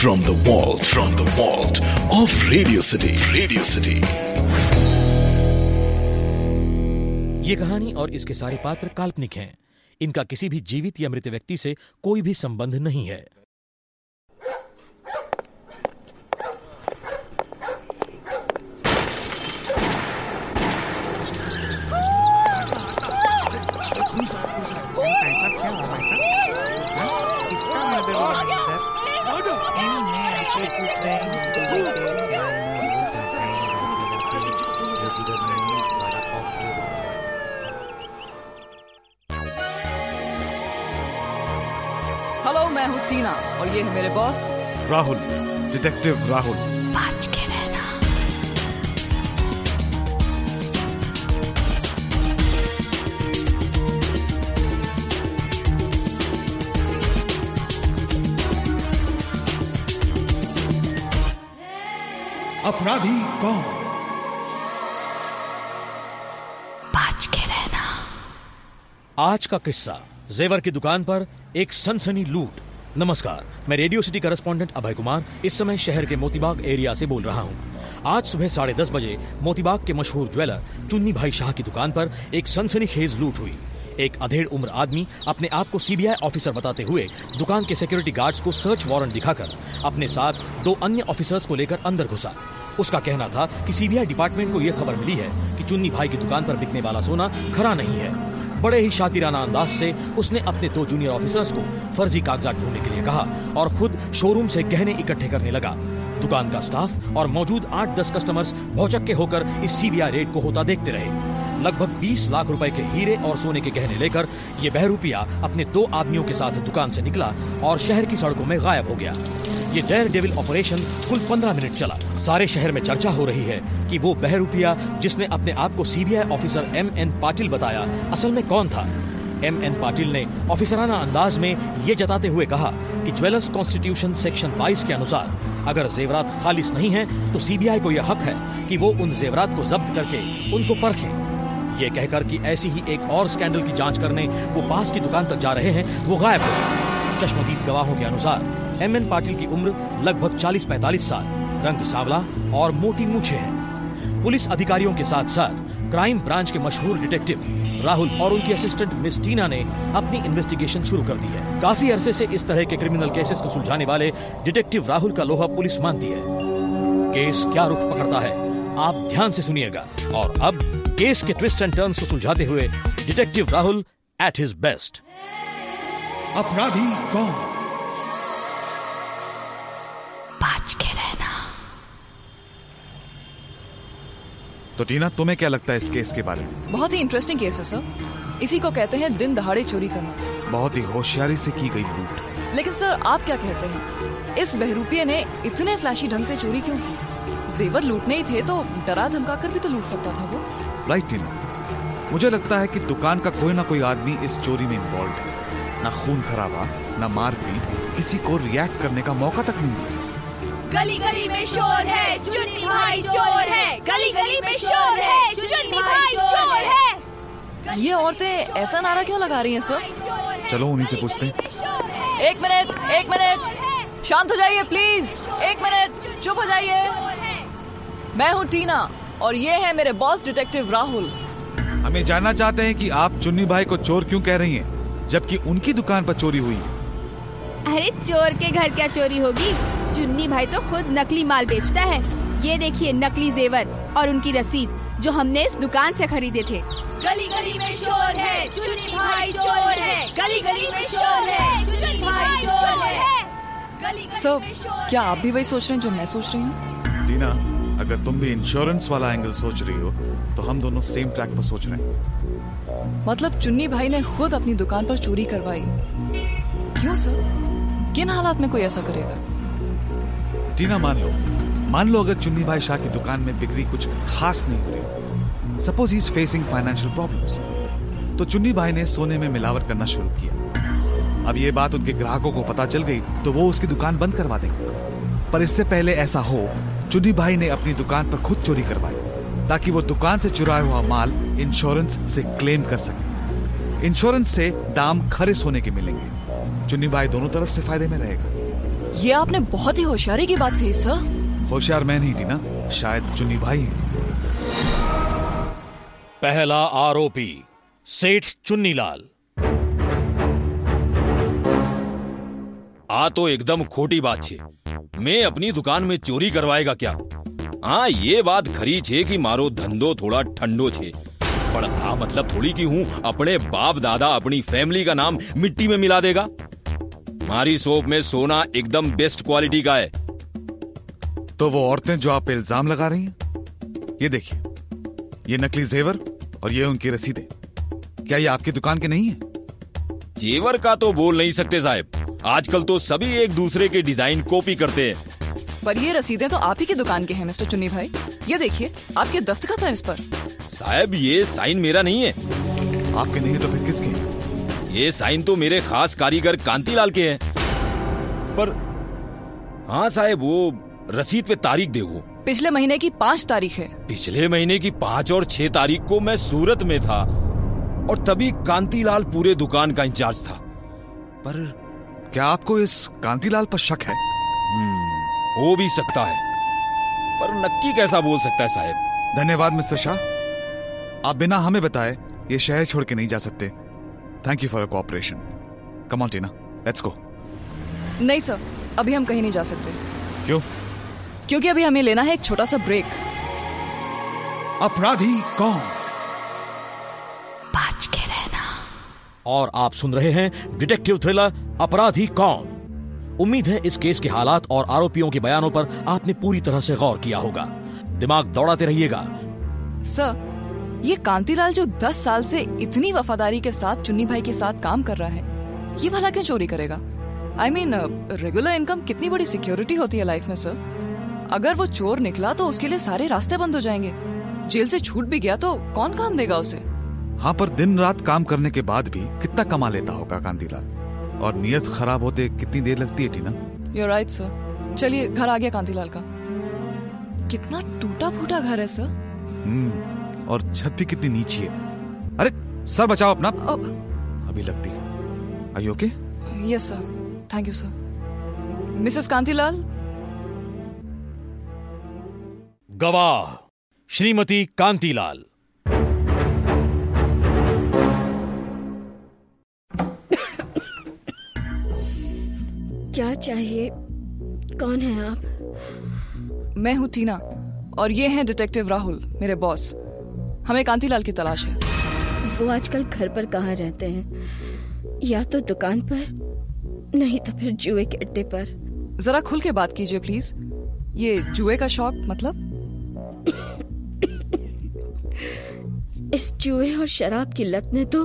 from the vault from the vault of Radio City. Radio City. ये कहानी और इसके सारे पात्र काल्पनिक हैं इनका किसी भी जीवित या मृत व्यक्ति से कोई भी संबंध नहीं है टीना और ये है मेरे बॉस राहुल डिटेक्टिव राहुल। बच के रहना। अपराधी कौन? बच के रहना। आज का किस्सा जेवर की दुकान पर एक सनसनी लूट। नमस्कार, मैं radio city correspondent Abhay Kumar, इस समय शहर के मोतीबाग एरिया से बोल रहा हूँ। आज सुबह साढ़े दस बजे मोतीबाग के मशहूर ज्वेलर चुन्नी भाई शाह की दुकान पर एक सनसनी खेज लूट हुई। एक अधेड़ उम्र आदमी अपने आप को सीबीआई ऑफिसर बताते हुए दुकान के सिक्योरिटी गार्ड्स को सर्च वारंट दिखाकर अपने साथ दो अन्य ऑफिसर्स को लेकर अंदर घुसा। उसका कहना था कि सीबीआई डिपार्टमेंट को यह खबर मिली है कि चुन्नी भाई की दुकान पर बिकने वाला सोना खरा नहीं है। बड़े ही शातिराना अंदाज से उसने अपने दो जूनियर ऑफिसर्स को फर्जी कागजात ढूँढने के लिए कहा और खुद शोरूम से गहने इकट्ठे करने लगा। दुकान का स्टाफ और मौजूद आठ दस कस्टमर्स भौचक्के होकर इस सीबीआई रेड को होता देखते रहे। लगभग 20 लाख रुपए के हीरे और सोने के गहने लेकर ये बहरूपिया अपने दो आदमियों के साथ दुकान से निकला और शहर की सड़कों में गायब हो गया। ये डेयर डेविल ऑपरेशन कुल 15 मिनट चला। सारे शहर में चर्चा हो रही है कि वो बहरूपिया, जिसने अपने आप को CBI officer M N Patil बताया, असल में कौन था? एम एन पाटिल ने ऑफिसराना अंदाज में ये जताते हुए कहा कि ज्वेलर्स कॉन्स्टिट्यूशन सेक्शन 22 के अनुसार, अगर जेवरात खालिस नहीं है तो सीबीआई को यह हक है कि वो उन जेवरात को जब्त करके उनको परखे। ये कहकर कि ऐसी ही एक और स्कैंडल की जाँच करने वो पास की दुकान तक जा रहे हैं, वो गायब हो गए। चश्मदीद गवाहों के अनुसार एम एन पाटिल की उम्र लगभग 40-45 साल। रंग सांवला और मोटी मूछे है। पुलिस अधिकारियों के साथ साथ क्राइम ब्रांच के मशहूर डिटेक्टिव राहुल और उनकी असिस्टेंट मिस टीना ने अपनी इन्वेस्टिगेशन शुरू कर दी है। काफ़ी अरसे से इस तरह के क्रिमिनल केसेस को सुलझाने वाले डिटेक्टिव राहुल का लोहा पुलिस मानती है। केस क्या रुख पकड़ता है, आप ध्यान से सुनिएगा। और अब केस के ट्विस्ट एंड टर्न्स को सुलझाते हुए detective Rahul at his best अपराधी कौन? तो टीना तुम्हें क्या लगता है इस केस के बारे में? बहुत ही इंटरेस्टिंग केस है सर इसी को कहते हैं दिन दहाड़े चोरी करना। बहुत ही होशियारी से की गई लूट। लेकिन सर आप क्या कहते हैं? इस बहरूपिये ने इतने फ्लैशी ढंग से चोरी क्यों की? जेवर लूटने ही थे तो डरा धमका कर भी तो लूट सकता था वो। Right Tina. मुझे लगता है कि दुकान का कोई ना कोई आदमी इस चोरी में इन्वॉल्व है। ना खून खराबा ना मारपीट किसी को रिएक्ट करने का मौका तक नहीं दिया गली गली में शोर है चुन्नी भाई चोर है। गली गली में शोर है चुन्नी भाई चोर है। ये औरतें ऐसा नारा क्यों लगा रही हैं सर? चलो उन्हीं से पूछते हैं। एक मिनट एक मिनट। शांत हो जाइए प्लीज़ एक मिनट चुप हो जाइए। मैं हूँ टीना और ये है मेरे बॉस डिटेक्टिव राहुल। हम ये जानना चाहते हैं कि आप चुन्नी भाई को चोर क्यों कह रही हैं जबकि उनकी दुकान पर चोरी हुई। है अरे चोर के घर क्या चोरी होगी? चुन्नी भाई तो खुद नकली माल बेचता है। ये देखिए नकली जेवर और उनकी रसीद जो हमने इस दुकान से खरीदे थे। गली गली में शोर है चुन्नी भाई चोर है। गली गली में शोर है चुन्नी भाई चोर है। सर क्या आप भी वही सोच रहे हैं जो मैं सोच रही हूँ? टीना अगर तुम भी इंश्योरेंस वाला एंगल सोच रही हो तो हम दोनों सेम ट्रैक पर सोच रहे हैं। मतलब चुन्नी भाई ने खुद अपनी दुकान पर चोरी करवाई। क्यों सर किन हालात में कोई ऐसा करेगा? टीना, मान लो। मान लो अगर चुन्नी भाई शाह की दुकान में बिक्री कुछ खास नहीं हो रही suppose he is facing financial problems तो चुन्नी भाई ने सोने में मिलावट करना शुरू किया। अब ये बात उनके ग्राहकों को पता चल गई तो वो उसकी दुकान बंद करवा देंगे। पर इससे पहले ऐसा हो, चुन्नी भाई ने अपनी दुकान पर खुद चोरी करवाई, ताकि वो दुकान से चुराया हुआ माल इंश्योरेंस से क्लेम कर सके। इंश्योरेंस से दाम खरे सोने के मिलेंगे। चुन्नी भाई दोनों तरफ़ से फ़ायदे में रहेगा। ये आपने बहुत ही होशियारी की बात कही सर। होशियार मैं नहीं टीना। शायद चुनी भाई पहला आरोपी सेठ चुन्नीलाल। आ तो एकदम खोटी बात छे। मैं अपनी दुकान में चोरी करवाएगा क्या? हाँ ये बात खरी छे कि मारो धंधो थोड़ा ठंडो छे। पर आ मतलब थोड़ी की हूँ अपने बाप दादा अपनी फैमिली का नाम मिट्टी में मिला देगा। मारी शॉप में सोना एकदम बेस्ट क्वालिटी का है। तो वो औरतें जो आप इल्ज़ाम लगा रही हैं ये देखिए। ये नकली जेवर और ये उनकी रसीदें। क्या ये आपकी दुकान के नहीं है? जेवर का तो बोल नहीं सकते साहब। आजकल तो सभी एक दूसरे के डिज़ाइन कॉपी करते हैं। पर ये रसीदें तो आप ही की दुकान के हैं मिस्टर चुन्नी भाई। ये देखिए आपके दस्तखत हैं इस पर। साहब ये साइन मेरा नहीं है। आपके नहीं है तो फिर किसके? हैं? ये साइन तो मेरे खास कारीगर कांतीलाल के हैं। पर हाँ साहब वो रसीद पे तारीख देखो। पिछले महीने की पाँच तारीख है। पिछले महीने की पाँच और छह तारीख को मैं सूरत में था और तभी कांतीलाल पूरे दुकान का इंचार्ज था। पर क्या आपको इस कांतीलाल पर शक है? हम्म, हो भी सकता है। पर नक्की कैसा बोल सकता है साहब? धन्यवाद मिस्टर शाह। आप बिना हमें बताए ये शहर छोड़ के नहीं जा सकते। Thank you for cooperation come on Tina let's go नहीं सर अभी हम कहीं नहीं जा सकते। क्यों? क्योंकि अभी हमें लेना है एक छोटा सा ब्रेक अपराधी कौन? बच के रहना। और आप सुन रहे हैं डिटेक्टिव थ्रिलर अपराधी कौन? उम्मीद है इस केस के हालात और आरोपियों के बयानों पर आपने पूरी तरह से गौर किया होगा। दिमाग दौड़ाते रहिएगा। सर ये कांतीलाल जो 10 साल से इतनी वफादारी के साथ चुन्नी भाई के साथ काम कर रहा है ये भला क्यों चोरी करेगा? आई मीन रेगुलर इनकम कितनी बड़ी सिक्योरिटी होती है लाइफ में सर अगर वो चोर निकला तो उसके लिए सारे रास्ते बंद हो जाएँगे। जेल से छूट भी गया तो कौन काम देगा उसे? हाँ पर दिन रात काम करने के बाद भी कितना कमा लेता होगा कांतीलाल? और नियत खराब होते कितनी देर लगती है टीना? यू राइट सर चलिए घर आ गया कांतीलाल का। कितना टूटा फूटा घर है सर हम्म। और छत भी कितनी नीची है। अरे सर बचाओ अपना। अब अभी लगती है। You okay? Yes sir thank you sir Mrs Kantilal गवाह श्रीमती कांतीलाल। क्या चाहिए? कौन है आप? मैं हूँ टीना और ये हैं डिटेक्टिव राहुल मेरे बॉस। हमें कांतीलाल की तलाश है। वो आजकल घर पर कहाँ रहते हैं? या तो दुकान पर नहीं तो फिर जुए के अड्डे पर। जरा खुल के बात कीजिए प्लीज़ ये जुए का शौक मतलब? इस जुए और शराब की लत ने तो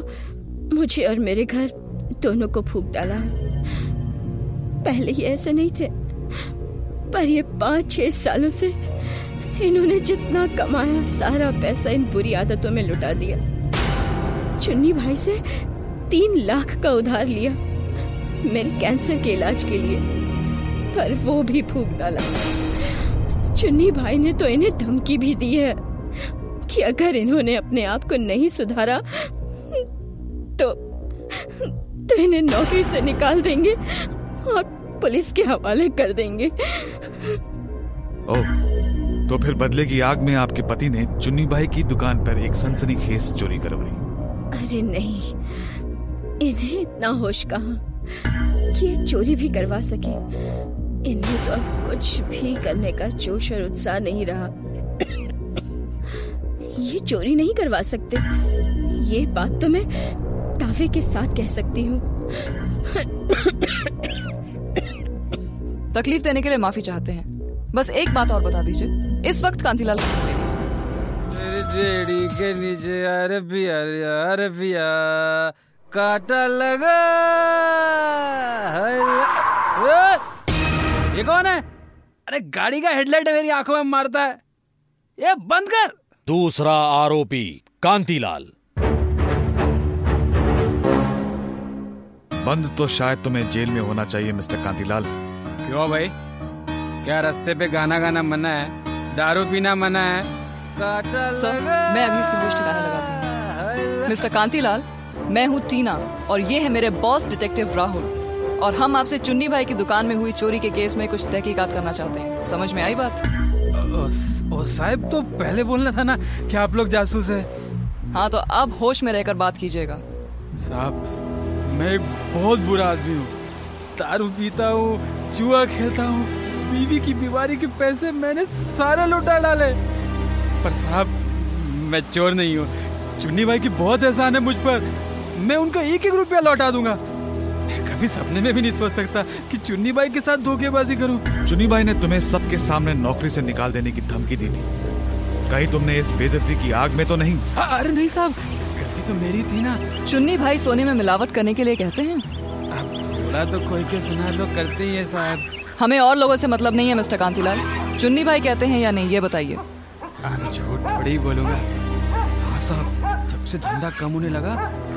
मुझे और मेरे घर दोनों को फूक डाला पहले ये ऐसे नहीं थे पर ये पाँच छह सालों से इन्होंने जितना कमाया, सारा पैसा इन बुरी आदतों में लुटा दिया। चुन्नी भाई से तीन लाख का उधार लिया, मेरे कैंसर के इलाज के लिए, पर वो भी फूक डाला चुन्नी भाई ने तो इन्हें धमकी भी दी है कि अगर इन्होंने अपने आप को नहीं सुधारा तो तो इन्हें नौकरी से निकाल देंगे और पुलिस के हवाले कर देंगे। ओह तो फिर बदले की आग में आपके पति ने चुन्नी बाई की दुकान पर एक सनसनीखेज चोरी करवाई। अरे नहीं इन्हें इतना होश कहा? कि ये चोरी भी करवा सके। इन्हें तो अब कुछ भी करने का जोश और उत्साह नहीं रहा। ये चोरी नहीं करवा सकते। ये बात तो मैं दावे के साथ कह सकती हूँ। तकलीफ़ देने के लिए माफ़ी चाहते हैं। बस एक बात और बता दीजिए। इस वक्त कांतीलाल। रेड़ी के नीचे अरे बिया अरे बिया काटा लगा ये कौन है? अरे गाड़ी का हेडलाइट मेरी आँखों में मारता है। ये बंद कर। दूसरा आरोपी कांतीलाल। बंद तो शायद तुम्हें जेल में होना चाहिए मिस्टर कांतीलाल। क्यों भाई? क्या रास्ते पे गाना गाना मना है? दारू पीना मना है। सर मैं अभी इसकी गोश्त ठिकाने लगाती हूँ। मिस्टर कांतीलाल मैं हूँ टीना और ये है मेरे बॉस डिटेक्टिव राहुल। और हम आपसे चुन्नी भाई की दुकान में हुई चोरी के केस में कुछ तहकीकात करना चाहते हैं। समझ में आई बात? साहब तो पहले बोलना था ना कि आप लोग जासूस है। हाँ तो अब होश में रहकर बात कीजिएगा। साहब मैं एक बहुत बुरा आदमी हूँ। दारू पीता हूँ जुआ खेलता हूँ बीवी की बीमारी के पैसे मैंने सारे लुटा डाले। पर साहब मैं चोर नहीं हूँ। चुन्नी भाई की बहुत एहसान है मुझ पर। मैं उनका एक एक रुपया लौटा दूँगा। मैं कभी सपने में भी नहीं सोच सकता कि चुन्नी भाई के साथ धोखेबाजी करूँ। चुन्नी भाई ने तुम्हें सबके सामने नौकरी से निकाल देने की धमकी दी थी। कहीं तुमने इस बेजती की आग में तो नहीं? अरे नहीं साहब गलती तो मेरी थी ना। चुन्नी भाई सोने में मिलावट करने के लिए कहते हैं? अब थोड़ा तो कोई के सुना लो करते ही है साहब। हमें और लोगों से मतलब नहीं है मिस्टर कांतीलाल। चुन्नी भाई कहते हैं या नहीं ये बताइए। झूठ थोड़ी ही बोलूँगा। हाँ साहब जब से धंधा कम होने लगा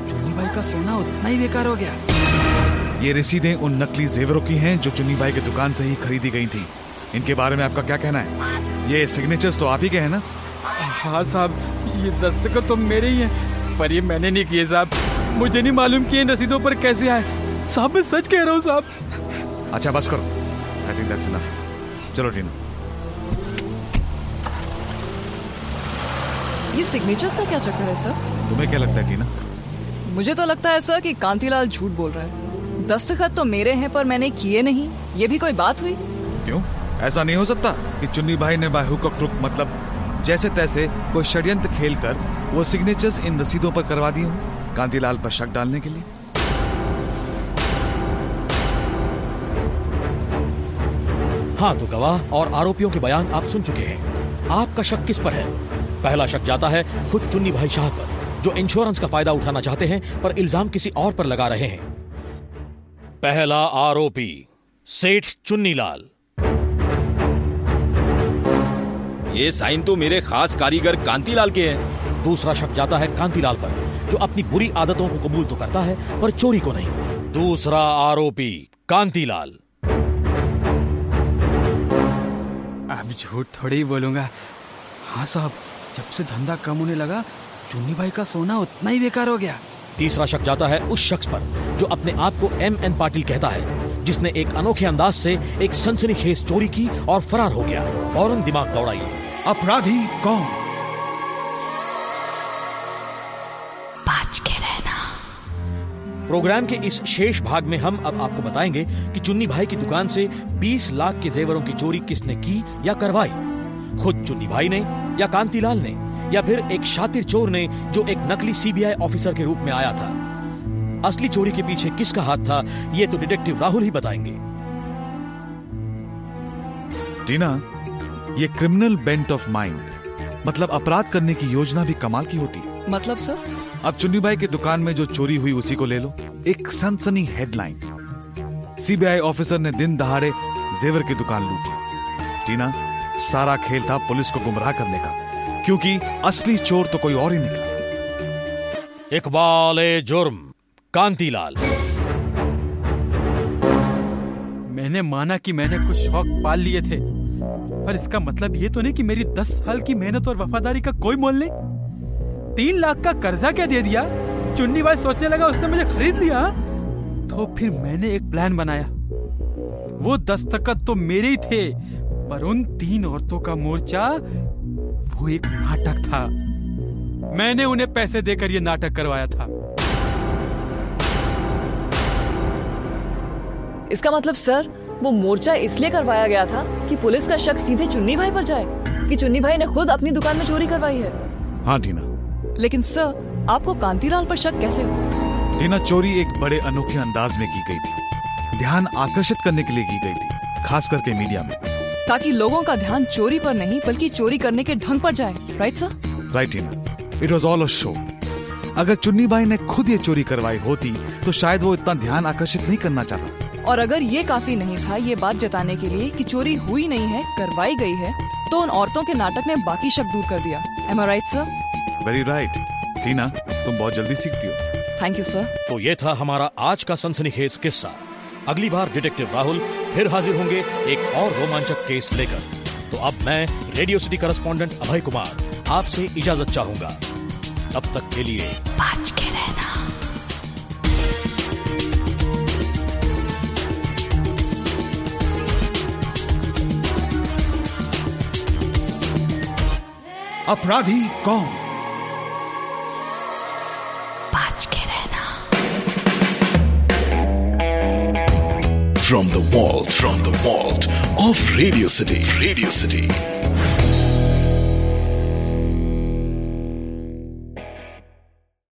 चुन्नी भाई का सोना उतना ही बेकार हो गया। ये रसीदें उन नकली जेवरों की हैं जो चुन्नी भाई की दुकान से ही खरीदी गई थी। इनके बारे में आपका क्या कहना है? ये सिग्नेचर्स तो आप ही के हैं ना? हाँ साहब ये दस्तखत तो मेरे ही हैं पर ये मैंने नहीं किए साहब। मुझे नहीं मालूम कि इन रसीदों पर कैसे आए। साहब मैं सच कह रहा हूँ साहब। अच्छा बस करो। आई थिंक दैट्स इनफ चलो टीना। ये सिग्नेचर्स का क्या चक्कर है सर तुम्हें क्या लगता है टीना? मुझे तो लगता है सर कि कांतीलाल झूठ बोल रहा है। दस्तखत तो मेरे हैं पर मैंने किए नहीं। ये भी कोई बात हुई? क्यों? ऐसा नहीं हो सकता कि चुन्नी भाई ने बाहू का क्रुक मतलब जैसे तैसे कोई षड्यंत्र खेल कर वो सिग्नेचर्स इन रसीदों पर करवा दिए हों कांतीलाल पर शक डालने के लिए? हाँ तो गवाह और आरोपियों के बयान आप सुन चुके हैं। आपका शक किस पर है? पहला शक जाता है खुद चुन्नी भाई शाह पर जो इंश्योरेंस का फ़ायदा उठाना चाहते हैं पर इल्ज़ाम किसी और पर लगा रहे हैं। पहला आरोपी सेठ चुन्नीलाल। ये साइन तो मेरे खास कारीगर कांतीलाल के हैं। दूसरा शक जाता है कांतीलाल पर जो अपनी बुरी आदतों को कबूल तो करता है पर चोरी को नहीं। दूसरा आरोपी कांतीलाल। अब झूठ थोड़ी ही बोलूँगा। हाँ साहब जब से धंधा कम होने लगा चुन्नी भाई का सोना उतना ही बेकार हो गया। तीसरा शक जाता है उस शख्स पर जो अपने आप को एम एन पाटिल कहता है जिसने एक अनोखे अंदाज से एक सनसनीखेज चोरी की और फरार हो गया। फ़ौरन दिमाग दौड़ाइए। अपराधी कौन? प्रोग्राम के इस शेष भाग में हम अब आपको बताएँगे कि चुन्नी भाई की दुकान से 20 लाख के जेवरों की चोरी किसने की या करवाई? खुद चुन्नी भाई ने या कांतीलाल ने? या फिर एक शातिर चोर ने जो एक नकली सीबीआई ऑफिसर के रूप में आया था? असली चोरी के पीछे किसका हाथ था ये तो डिटेक्टिव राहुल ही बताएँगे। टीना ये क्रिमिनल बेंट ऑफ़ माइंड मतलब अपराध करने की योजना भी कमाल की होती। है मतलब सर? अब चुन्नी भाई की दुकान में जो चोरी हुई उसी को ले लो। एक सनसनी हेडलाइन। सीबीआई ऑफिसर ने दिन दहाड़े जेवर की दुकान लूट ली। टीना सारा खेल था पुलिस को गुमराह करने का क्योंकि असली चोर तो कोई और ही निकला। इकबाल ए जुर्म कांतीलाल। मैंने माना कि मैंने कुछ शौक पाल लिए थे पर इसका मतलब ये तो नहीं कि मेरी दस साल की मेहनत और वफादारी का कोई मोल नहीं। तीन लाख का कर्जा क्या दे दिया? चुन्नी भाई सोचने लगा उसने मुझे खरीद लिया तो फिर मैंने एक प्लान बनाया। वो दस्तखत तो मेरे ही थे पर उन तीन औरतों का मोर्चा वो एक नाटक था। मैंने उन्हें पैसे देकर ये नाटक करवाया था। इसका मतलब सर वो मोर्चा इसलिए करवाया गया था कि पुलिस का शक सीधे चुन्नी भाई पर जाए कि चुन्नी भाई ने खुद अपनी दुकान में चोरी करवाई है। हाँ टीना। लेकिन सर आपको कांतीलाल पर शक कैसे हो? टीना चोरी एक बड़े अनोखे अंदाज में की गई थी। ध्यान आकर्षित करने के लिए की गई थी खास करके मीडिया में। ताकि लोगों का ध्यान चोरी पर नहीं बल्कि चोरी करने के ढंग पर जाए। Right sir right Tina. It was all a show अगर चुन्नी बाई ने खुद ये चोरी करवाई होती तो शायद वो इतना ध्यान आकर्षित नहीं करना चाहता। और अगर ये काफ़ी नहीं था ये बात जताने के लिए कि चोरी हुई नहीं है करवाई गई है तो उन औरतों के नाटक ने बाकी शक दूर कर दिया। Am I right sir very right. Tina तुम बहुत जल्दी सीखती हो। थैंक यू सर तो ये था हमारा आज का सनसनीखेज किस्सा। अगली बार डिटेक्टिव राहुल फिर हाजिर होंगे एक और रोमांचक केस लेकर। तो अब मैं Radio City correspondent Abhay Kumar आपसे इजाज़त चाहूँगा। तब तक के लिए के रहना। अपराधी कौन? From the vault, from the vault of Radio City, Radio City.